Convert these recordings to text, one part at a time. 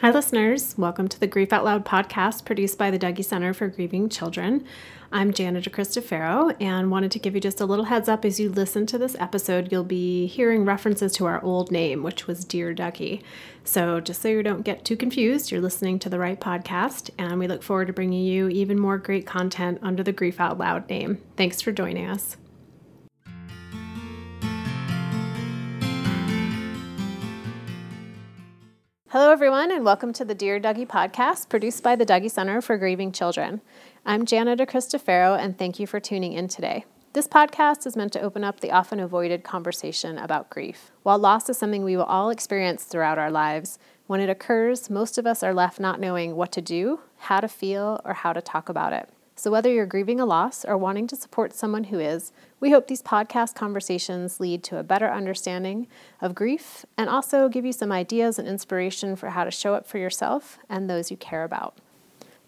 Hi, listeners. Welcome to the Grief Out Loud podcast produced by the Dougy Center for Grieving Children. I'm Jana DeCristofaro and wanted to give you just a little heads up as you listen to this episode. You'll be hearing references to our old name, which was Dear Dougy. So, just so you don't get too confused, you're listening to the right podcast, and we look forward to bringing you even more great content under the Grief Out Loud name. Thanks for joining us. Hello, everyone, and welcome to the Dear Dougy podcast produced by the Dougy Center for Grieving Children. I'm Jana DeCristofaro, and thank you for tuning in today. This podcast is meant to open up the often avoided conversation about grief. While loss is something we will all experience throughout our lives, when it occurs, most of us are left not knowing what to do, how to feel, or how to talk about it. So, whether you're grieving a loss or wanting to support someone who is, we hope these podcast conversations lead to a better understanding of grief and also give you some ideas and inspiration for how to show up for yourself and those you care about.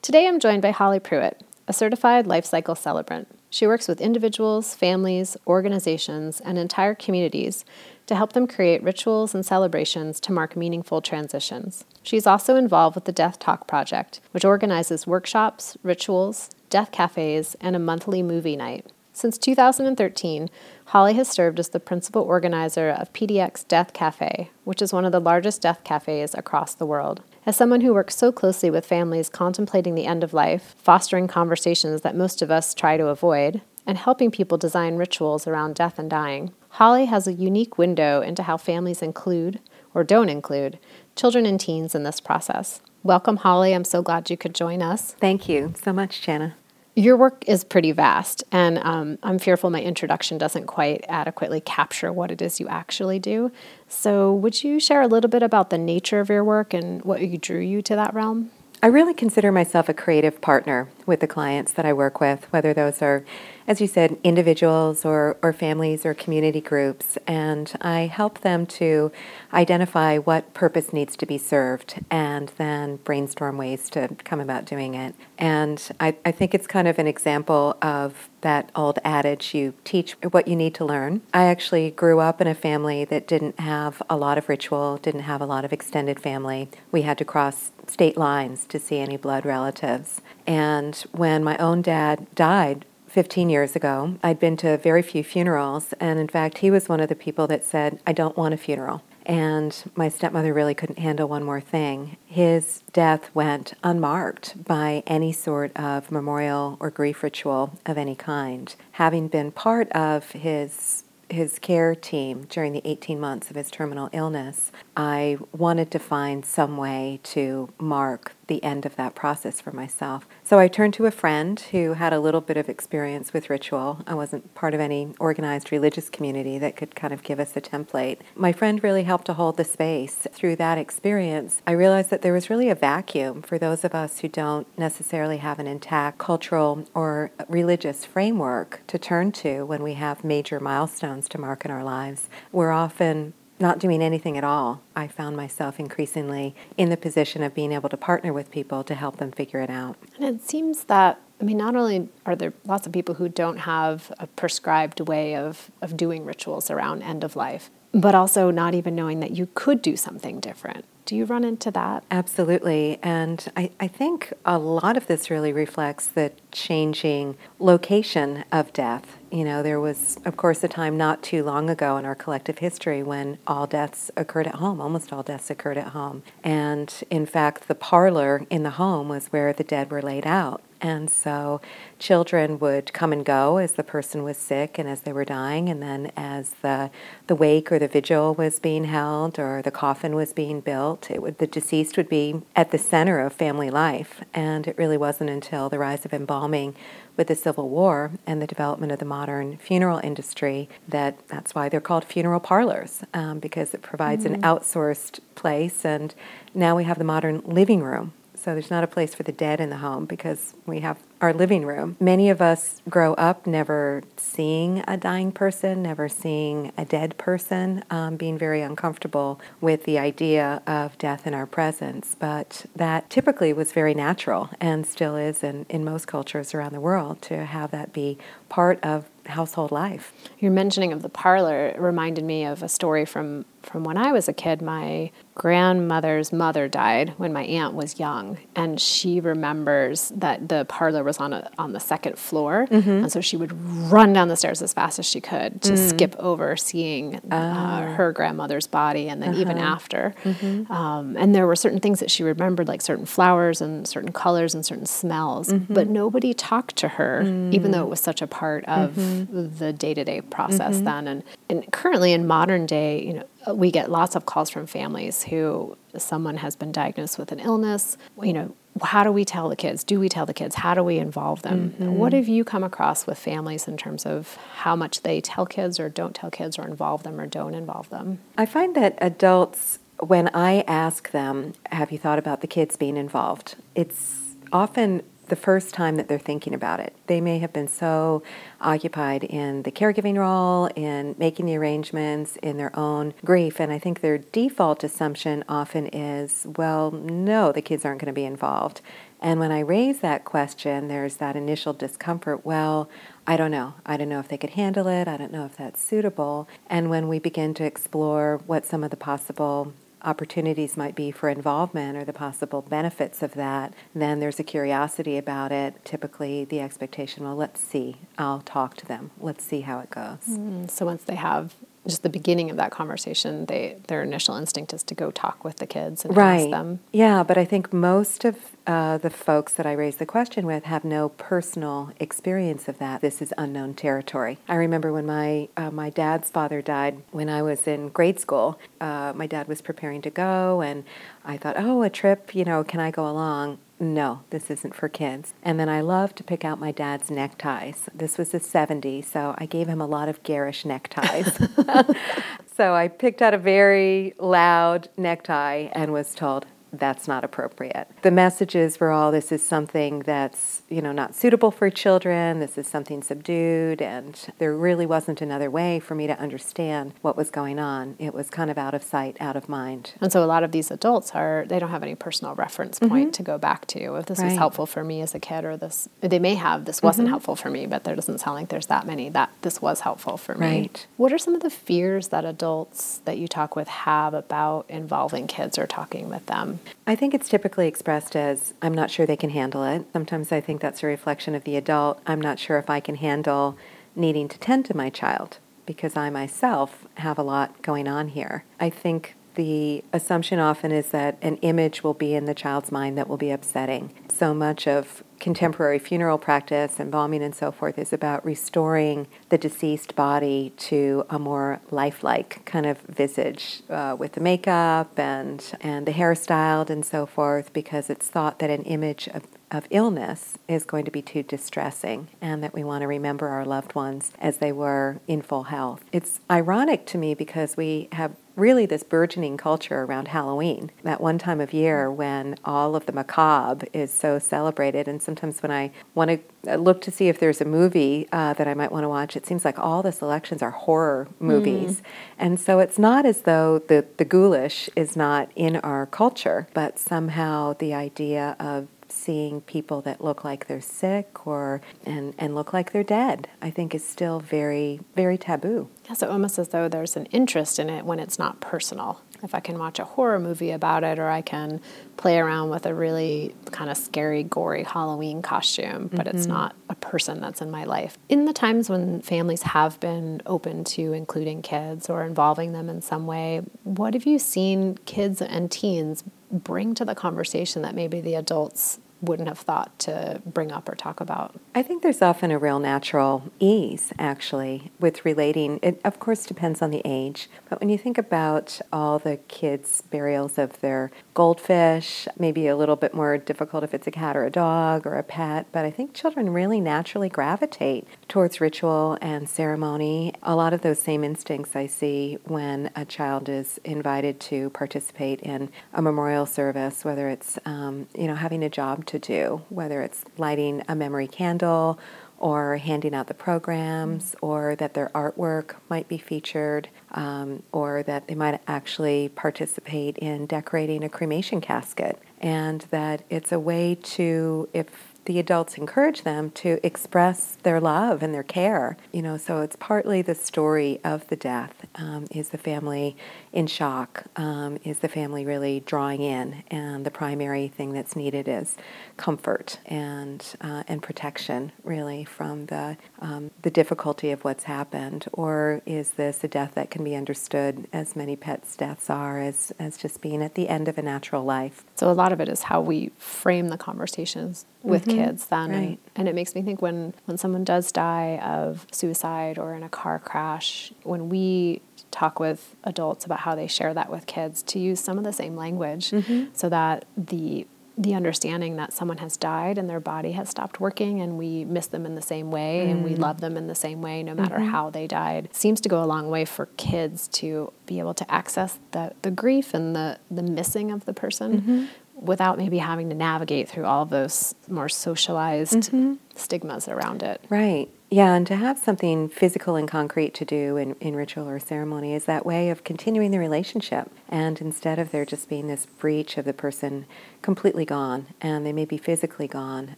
Today, I'm joined by Holly Pruett, a certified life cycle celebrant. She works with individuals, families, organizations, and entire communities to help them create rituals and celebrations to mark meaningful transitions. She's also involved with the Death Talk Project, which organizes workshops, rituals, death cafes, and a monthly movie night. Since 2013, Holly has served as the principal organizer of PDX Death Cafe, which is one of the largest death cafes across the world. As someone who works so closely with families contemplating the end of life, fostering conversations that most of us try to avoid, and helping people design rituals around death and dying, Holly has a unique window into how families include, or don't include, children and teens in this process. Welcome, Holly. I'm so glad you could join us. Thank you so much, Jana. Your work is pretty vast, and um, I'm fearful my introduction doesn't quite adequately capture what it is you actually do. So, would you share a little bit about the nature of your work and what drew you to that realm? I really consider myself a creative partner with the clients that I work with, whether those are as you said, individuals or, or families or community groups, and I help them to identify what purpose needs to be served and then brainstorm ways to come about doing it. And I, I think it's kind of an example of that old adage you teach what you need to learn. I actually grew up in a family that didn't have a lot of ritual, didn't have a lot of extended family. We had to cross state lines to see any blood relatives. And when my own dad died 15 years ago. I'd been to very few funerals, and in fact, he was one of the people that said, I don't want a funeral. And my stepmother really couldn't handle one more thing. His death went unmarked by any sort of memorial or grief ritual of any kind. Having been part of his his care team during the 18 months of his terminal illness, I wanted to find some way to mark the end of that process for myself. So I turned to a friend who had a little bit of experience with ritual. I wasn't part of any organized religious community that could kind of give us a template. My friend really helped to hold the space. Through that experience, I realized that there was really a vacuum for those of us who don't necessarily have an intact cultural or religious framework to turn to when we have major milestones to mark in our lives. We're often not doing anything at all, I found myself increasingly in the position of being able to partner with people to help them figure it out. And it seems that, I mean, not only are there lots of people who don't have a prescribed way of, of doing rituals around end of life, but also not even knowing that you could do something different. Do you run into that? Absolutely. And I, I think a lot of this really reflects the changing location of death. You know, there was, of course, a time not too long ago in our collective history when all deaths occurred at home. Almost all deaths occurred at home. And in fact, the parlor in the home was where the dead were laid out. And so children would come and go as the person was sick and as they were dying. And then as the, the wake or the vigil was being held or the coffin was being built, it would, the deceased would be at the center of family life. And it really wasn't until the rise of embalming with the Civil War and the development of the modern funeral industry that that's why they're called funeral parlors um, because it provides mm-hmm. an outsourced place. And now we have the modern living room so there's not a place for the dead in the home because we have our living room. Many of us grow up never seeing a dying person, never seeing a dead person, um, being very uncomfortable with the idea of death in our presence. But that typically was very natural and still is in, in most cultures around the world to have that be part of household life. Your mentioning of the parlor reminded me of a story from from when I was a kid. My grandmother's mother died when my aunt was young, and she remembers that the parlor was on a, on the second floor, mm-hmm. and so she would run down the stairs as fast as she could to mm. skip over seeing uh, ah. her grandmother's body, and then uh-huh. even after. Mm-hmm. Um, and there were certain things that she remembered, like certain flowers and certain colors and certain smells, mm-hmm. but nobody talked to her, mm. even though it was such a part of mm-hmm. the day to day process mm-hmm. then. And, and currently in modern day, you know, we get lots of calls from families who someone has been diagnosed with an illness. You know, how do we tell the kids? Do we tell the kids? How do we involve them? Mm-hmm. What have you come across with families in terms of how much they tell kids or don't tell kids or involve them or don't involve them? I find that adults, when I ask them, Have you thought about the kids being involved? It's often the first time that they're thinking about it. They may have been so occupied in the caregiving role, in making the arrangements, in their own grief, and I think their default assumption often is, well, no, the kids aren't going to be involved. And when I raise that question, there's that initial discomfort. Well, I don't know. I don't know if they could handle it. I don't know if that's suitable. And when we begin to explore what some of the possible opportunities might be for involvement or the possible benefits of that, then there's a curiosity about it. Typically, the expectation, well, let's see. I'll talk to them. Let's see how it goes. Mm, so once they have just the beginning of that conversation, they their initial instinct is to go talk with the kids and right. ask them. Yeah, but I think most of uh, the folks that I raise the question with have no personal experience of that. This is unknown territory. I remember when my uh, my dad's father died when I was in grade school. Uh, my dad was preparing to go, and I thought, oh, a trip. You know, can I go along? no, this isn't for kids. And then I love to pick out my dad's neckties. This was the 70s, so I gave him a lot of garish neckties. so I picked out a very loud necktie and was told, that's not appropriate. The messages were all this is something that's, you know, not suitable for children, this is something subdued, and there really wasn't another way for me to understand what was going on. It was kind of out of sight, out of mind. And so a lot of these adults are they don't have any personal reference point mm-hmm. to go back to. If this right. was helpful for me as a kid or this they may have this wasn't mm-hmm. helpful for me, but there doesn't sound like there's that many that this was helpful for me. Right. What are some of the fears that adults that you talk with have about involving kids or talking with them? I think it's typically expressed as I'm not sure they can handle it. Sometimes I think that's a reflection of the adult. I'm not sure if I can handle needing to tend to my child because I myself have a lot going on here. I think the assumption often is that an image will be in the child's mind that will be upsetting. So much of contemporary funeral practice, and embalming, and so forth is about restoring the deceased body to a more lifelike kind of visage uh, with the makeup and, and the hair styled and so forth, because it's thought that an image of of illness is going to be too distressing and that we want to remember our loved ones as they were in full health. It's ironic to me because we have really this burgeoning culture around Halloween, that one time of year when all of the macabre is so celebrated. And sometimes when I want to uh, look to see if there's a movie uh, that I might want to watch, it seems like all the selections are horror movies. Mm. And so it's not as though the, the ghoulish is not in our culture, but somehow the idea of seeing people that look like they're sick or and, and look like they're dead, I think is still very, very taboo. Yeah, so almost as though there's an interest in it when it's not personal. If I can watch a horror movie about it, or I can play around with a really kind of scary, gory Halloween costume, but mm-hmm. it's not a person that's in my life. In the times when families have been open to including kids or involving them in some way, what have you seen kids and teens bring to the conversation that maybe the adults wouldn't have thought to bring up or talk about? I think there's often a real natural ease, actually, with relating. It, of course, depends on the age, but when you think about all the kids' burials of their goldfish, maybe a little bit more difficult if it's a cat or a dog or a pet, but I think children really naturally gravitate towards ritual and ceremony. A lot of those same instincts I see when a child is invited to participate in a memorial service, whether it's um, you know having a job to do, whether it's lighting a memory candle or handing out the programs, or that their artwork might be featured, um, or that they might actually participate in decorating a cremation casket. And that it's a way to, if the adults encourage them to express their love and their care. You know, so it's partly the story of the death. Um, is the family in shock? Um, is the family really drawing in? And the primary thing that's needed is comfort and uh, and protection, really, from the um, the difficulty of what's happened. Or is this a death that can be understood, as many pets' deaths are, as as just being at the end of a natural life? So a lot of it is how we frame the conversations with mm-hmm. Kids then right. and, and, it makes me think when when someone does die of suicide or in a car crash when we talk with adults about how they share that with kids to use some of the same language mm-hmm. so that the the understanding that someone has died and their body has stopped working and we miss them in the same way mm. and we mm. love them in the same way no matter mm-hmm. how they died seems to go a long way for kids to be able to access the, the grief and the, the missing of the person mm-hmm without maybe having to navigate through all of those more socialized mm-hmm. stigmas around it. Right. Yeah, and to have something physical and concrete to do in, in ritual or ceremony is that way of continuing the relationship. And instead of there just being this breach of the person completely gone, and they may be physically gone,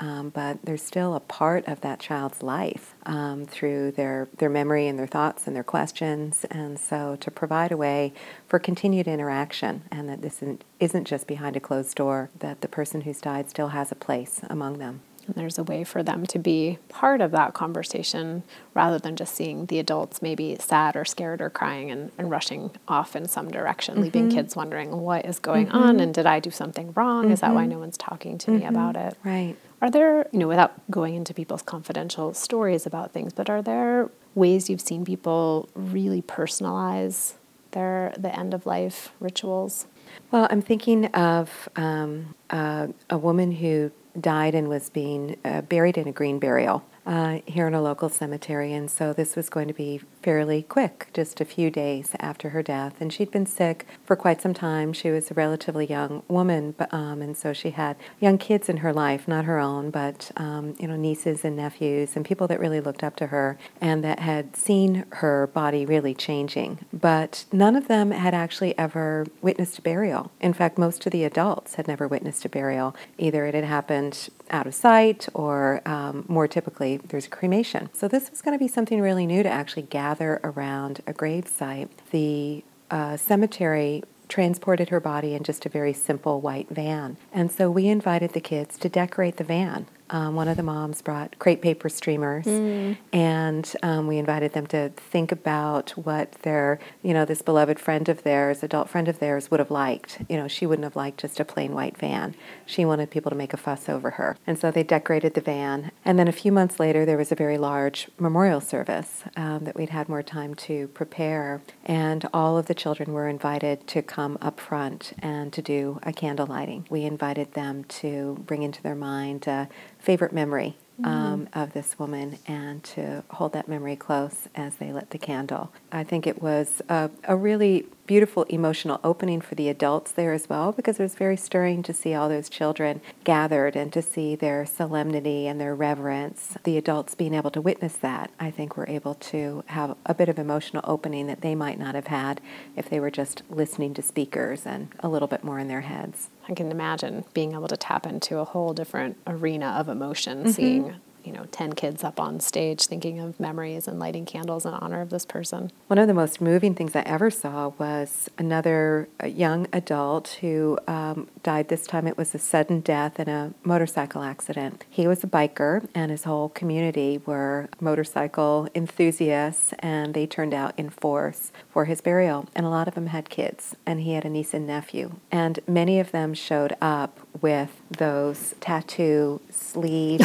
um, but there's still a part of that child's life um, through their, their memory and their thoughts and their questions. And so to provide a way for continued interaction, and that this isn't, isn't just behind a closed door, that the person who's died still has a place among them. And there's a way for them to be part of that conversation rather than just seeing the adults maybe sad or scared or crying and, and rushing off in some direction, mm-hmm. leaving kids wondering what is going mm-hmm. on and did I do something wrong? Mm-hmm. Is that why mm-hmm. no one's talking to me mm-hmm. about it? Right. Are there, you know, without going into people's confidential stories about things, but are there ways you've seen people really personalize their the end of life rituals? Well, I'm thinking of um, uh, a woman who died and was being uh, buried in a green burial uh, here in a local cemetery. And so this was going to be fairly quick, just a few days after her death. And she'd been sick for quite some time. She was a relatively young woman, but, um, and so she had young kids in her life, not her own, but um, you know nieces and nephews and people that really looked up to her and that had seen her body really changing. But none of them had actually ever witnessed a burial. In fact, most of the adults had never witnessed a burial. Either it had happened out of sight or um, more typically there's cremation. So this was going to be something really new to actually gather around a grave site. The uh, cemetery transported her body in just a very simple white van. And so we invited the kids to decorate the van um, one of the moms brought crepe paper streamers, mm. and um, we invited them to think about what their, you know, this beloved friend of theirs, adult friend of theirs, would have liked. You know, she wouldn't have liked just a plain white van. She wanted people to make a fuss over her. And so they decorated the van. And then a few months later, there was a very large memorial service um, that we'd had more time to prepare. And all of the children were invited to come up front and to do a candle lighting. We invited them to bring into their mind uh, favorite memory um, mm-hmm. of this woman and to hold that memory close as they lit the candle. I think it was a, a, really beautiful emotional opening for the adults there as well because it was very stirring to see all those children gathered and to see their solemnity and their reverence. The adults being able to witness that, I think, were able to have a bit of emotional opening that they might not have had if they were just listening to speakers and a little bit more in their heads. I can imagine being able to tap into a whole different arena of emotion, mm-hmm. seeing you know 10 kids up on stage thinking of memories and lighting candles in honor of this person. One of the most moving things i ever saw was another young adult who um, died this time. It was a sudden death in a motorcycle accident. He was a biker and his whole community were motorcycle enthusiasts and they turned out in force for his burial. And a lot of them had kids and he had a niece and nephew. And many of them showed up with those tattoo sleeve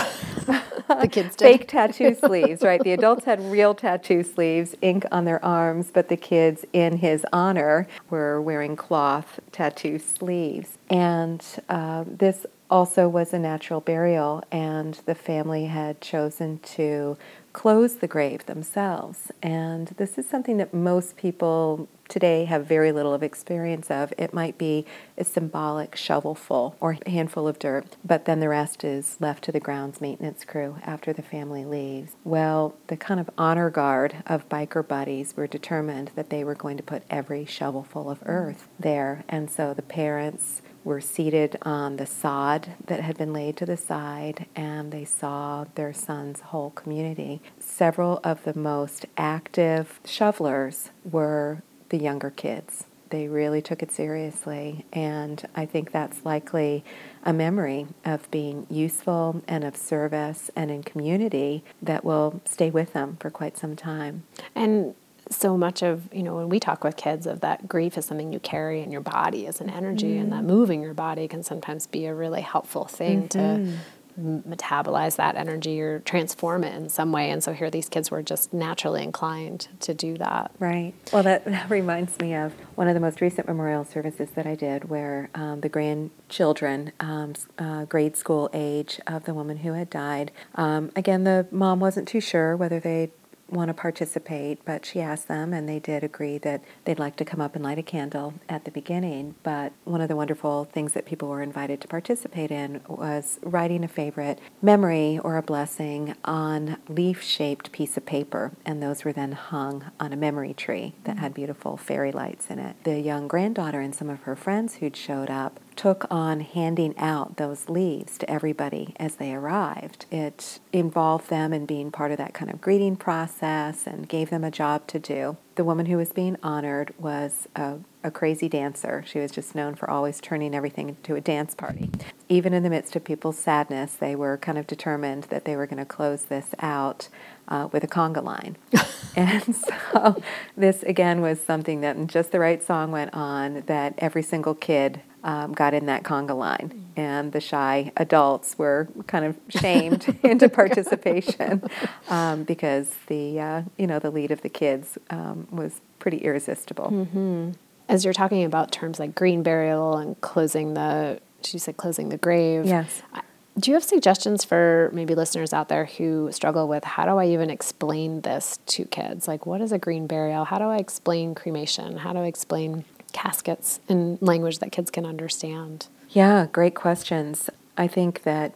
the kids did. fake tattoo sleeves, right? The adults had real tattoo sleeves, ink on their arms, but the kids, in his honor, were wearing cloth tattoo sleeves. And uh, this also was a natural burial, and the family had chosen to close the grave themselves. And this is something that most people today have very little of experience of. It might be a symbolic shovelful or handful of dirt, but then the rest is left to the grounds maintenance crew after the family leaves. Well, the kind of honor guard of biker buddies were determined that they were going to put every shovelful of earth there. And so the parents were seated on the sod that had been laid to the side, and they saw their son's whole community. Several of the most active shovelers were the younger kids. They really took it seriously, and I think that's likely a memory of being useful and of service and in community that will stay with them for quite some time. And so much of you know when we talk with kids of that grief is something you carry in your body as an energy mm. and that moving your body can sometimes be a really helpful thing mm-hmm. to metabolize that energy or transform it in some way. And so here these kids were just naturally inclined to do that. Right. Well, that, that reminds me of one of the most recent memorial services that I did where um, the grandchildren, um, uh, grade school age of the woman who had died, um, again, the mom wasn't too sure whether they'd want to participate, but she asked them, and they did agree that they'd like to come up and light a candle at the beginning. But one of the wonderful things that people were invited to participate in was writing a favorite memory or a blessing on leaf-shaped piece of paper, and those were then hung on a memory tree that had mm. beautiful fairy lights in it. The young granddaughter and some of her friends who'd showed up took on handing out those leaves to everybody as they arrived. It involved them in being part of that kind of greeting process and gave them a job to do. The woman who was being honored was a, a crazy dancer. She was just known for always turning everything into a dance party. Even in the midst of people's sadness, they were kind of determined that they were going to close this out uh, with a conga line. and so this again was something that just the right song went on that every single kid um, got in that conga line, and the shy adults were kind of shamed into participation um, because the uh, you know the lead of the kids um, was pretty irresistible. Mm-hmm. As you're talking about terms like green burial and closing the, she said closing the grave. Yes. Do you have suggestions for maybe listeners out there who struggle with how do I even explain this to kids? Like, what is a green burial? How do I explain cremation? How do I explain caskets in language that kids can understand? Yeah, great questions. I think that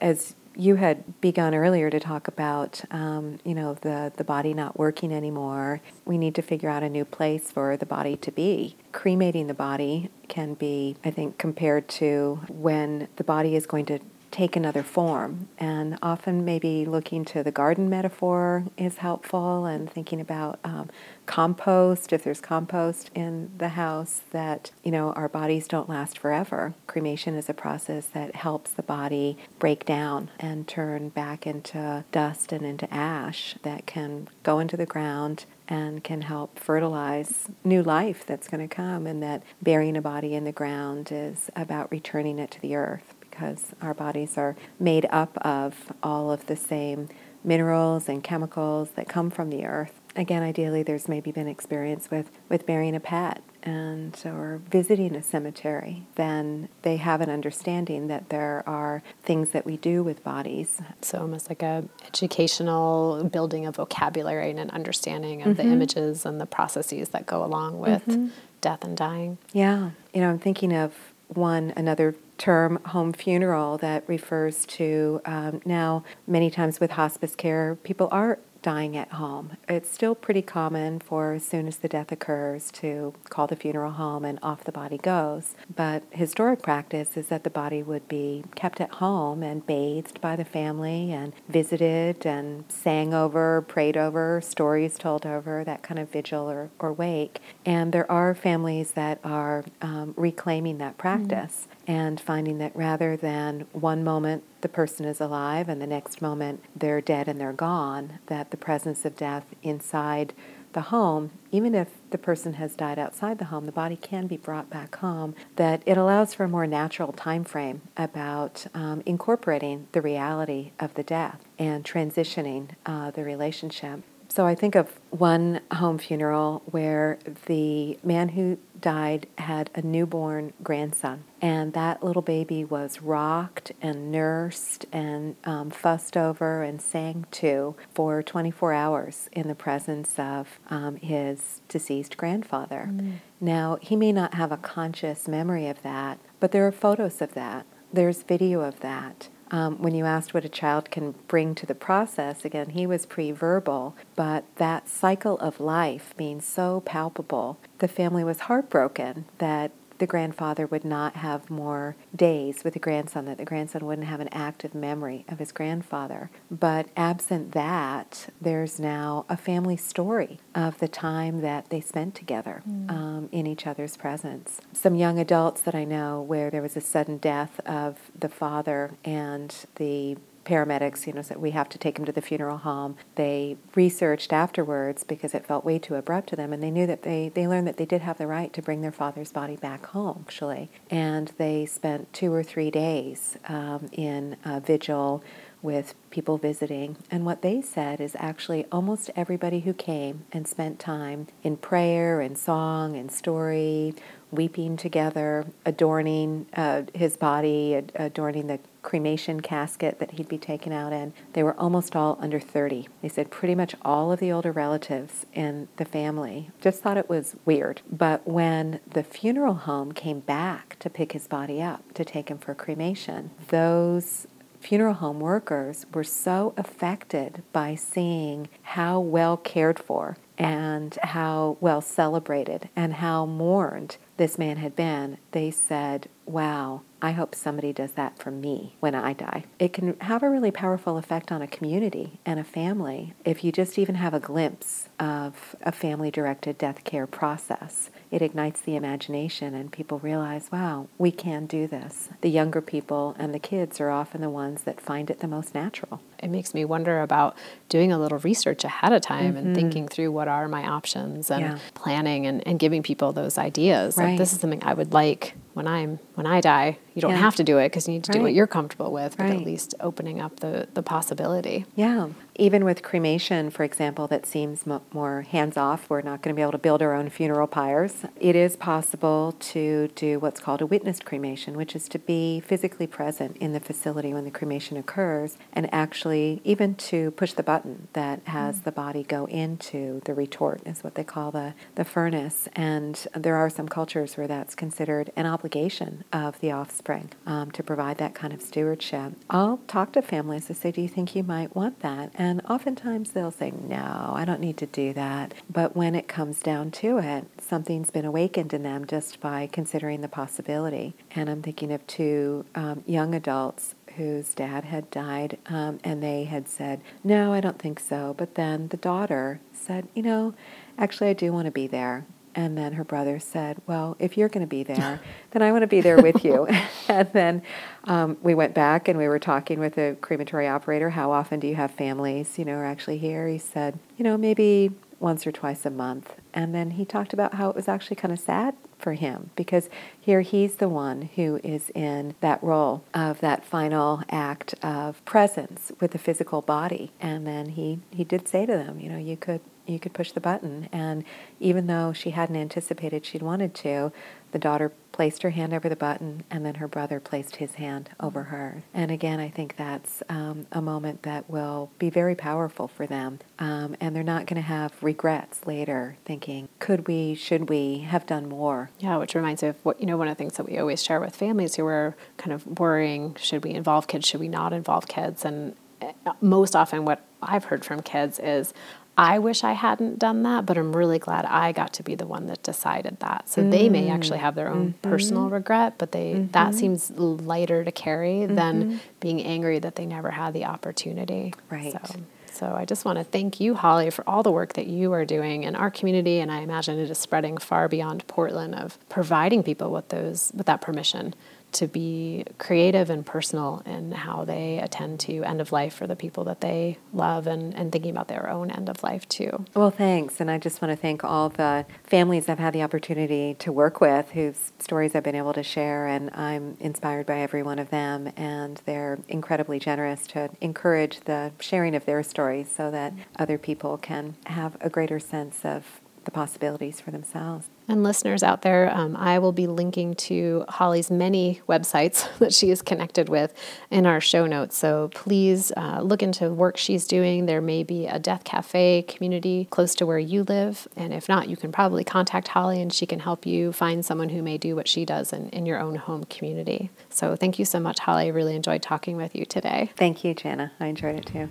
as you had begun earlier to talk about, um, you know, the, the body not working anymore. We need to figure out a new place for the body to be. Cremating the body can be, I think, compared to when the body is going to take another form. And often, maybe looking to the garden metaphor is helpful, and thinking about um, compost, if there's compost in the house, that, you know, our bodies don't last forever. Cremation is a process that helps the body break down and turn back into dust and into ash that can go into the ground and can help fertilize new life that's going to come, and that burying a body in the ground is about returning it to the earth because our bodies are made up of all of the same minerals and chemicals that come from the earth. Again, ideally, there's maybe been experience with, with burying a pet and or visiting a cemetery, then they have an understanding that there are things that we do with bodies. So almost like a educational building of vocabulary and an understanding of mm-hmm. the images and the processes that go along with mm-hmm. death and dying. Yeah. You know, I'm thinking of one another term home funeral that refers to um, now many times with hospice care people are dying at home. It's still pretty common for as soon as the death occurs to call the funeral home and off the body goes. But historic practice is that the body would be kept at home and bathed by the family and visited and sang over, prayed over, stories told over, that kind of vigil or, or wake. And there are families that are um, reclaiming that practice. Mm-hmm and finding that rather than one moment the person is alive and the next moment they're dead and they're gone, that the presence of death inside the home, even if the person has died outside the home, the body can be brought back home. That it allows for a more natural time frame about um, incorporating the reality of the death and transitioning uh, the relationship So I think of one home funeral where the man who died had a newborn grandson, and that little baby was rocked and nursed and um, fussed over and sang to for 24 hours in the presence of um, his deceased grandfather. Mm. Now, he may not have a conscious memory of that, but there are photos of that. There's video of that. Um, when you asked what a child can bring to the process, again, he was pre verbal, but that cycle of life being so palpable, the family was heartbroken that the grandfather would not have more days with the grandson, that the grandson wouldn't have an active memory of his grandfather. But absent that, there's now a family story of the time that they spent together mm. um, in each other's presence. Some young adults that I know where there was a sudden death of the father and the paramedics, you know, said we have to take him to the funeral home. They researched afterwards because it felt way too abrupt to them, and they knew that they, they learned that they did have the right to bring their father's body back home, actually. And they spent two or three days um, in a vigil with people visiting. And what they said is actually almost everybody who came and spent time in prayer and song and story, weeping together, adorning uh, his body, ad- adorning the cremation casket that he'd be taken out in. They were almost all under 30. They said pretty much all of the older relatives in the family just thought it was weird. But when the funeral home came back to pick his body up to take him for cremation, those funeral home workers were so affected by seeing how well cared for and how well celebrated and how mourned this man had been, they said, Wow, I hope somebody does that for me when I die. It can have a really powerful effect on a community and a family if you just even have a glimpse of a family directed death care process. It ignites the imagination, and people realize, wow, we can do this. The younger people and the kids are often the ones that find it the most natural. It makes me wonder about doing a little research ahead of time mm-hmm. and thinking through what are my options and yeah. planning and, and giving people those ideas. Right. Like, this is something I would like when I'm when I die, you don't yeah. have to do it because you need to right. do what you're comfortable with, but right. at least opening up the the possibility. Yeah. Even with cremation, for example, that seems m- more hands off. We're not going to be able to build our own funeral pyres. It is possible to do what's called a witnessed cremation, which is to be physically present in the facility when the cremation occurs and actually even to push the button that has mm. the body go into the retort, is what they call the, the furnace. And there are some cultures where that's considered an obligation of the offspring um, to provide that kind of stewardship. I'll talk to families and say, Do you think you might want that? And oftentimes they'll say, No, I don't need to do that. But when it comes down to it, something's been awakened in them just by considering the possibility. And I'm thinking of two um, young adults whose dad had died, um, and they had said, No, I don't think so. But then the daughter said, You know, actually, I do want to be there. And then her brother said, Well, if you're going to be there, then I want to be there with you. and then um, we went back and we were talking with the crematory operator. How often do you have families, you know, are actually here? He said, You know, maybe once or twice a month. And then he talked about how it was actually kind of sad for him because here he's the one who is in that role of that final act of presence with the physical body. And then he, he did say to them, you know, you could you could push the button. And even though she hadn't anticipated she'd wanted to, the daughter placed her hand over the button, and then her brother placed his hand over her. And again, I think that's um, a moment that will be very powerful for them. Um, and they're not going to have regrets later, thinking, could we, should we have done more? Yeah, which reminds me of what, you know, one of the things that we always share with families who are kind of worrying should we involve kids, should we not involve kids? And eh, most often, what I've heard from kids is, I wish I hadn't done that, but I'm really glad I got to be the one that decided that. So mm they may actually have their own mm-hmm. personal regret, but they mm-hmm. that seems lighter to carry mm-hmm. than being angry that they never had the opportunity. Right. So, so I just want to thank you, Holly, for all the work that you are doing in our community, and I imagine it is spreading far beyond Portland of providing people with those with that permission to be creative and personal in how they attend to end of life for the people that they love and, and thinking about their own end of life too. Well, thanks. And I just want to thank all the families I've had the opportunity to work with whose stories I've been able to share. And I'm inspired by every one of them. And they're incredibly generous to encourage the sharing of their stories so that other people can have a greater sense of the possibilities for themselves. And listeners out there, um, I will be linking to Holly's many websites that she is connected with in our show notes. So please uh, look into work she's doing. There may be a death cafe community close to where you live. And if not, you can probably contact Holly and she can help you find someone who may do what she does in, in your own home community. So thank you so much, Holly. I really enjoyed talking with you today. Thank you, Jana. I enjoyed it too.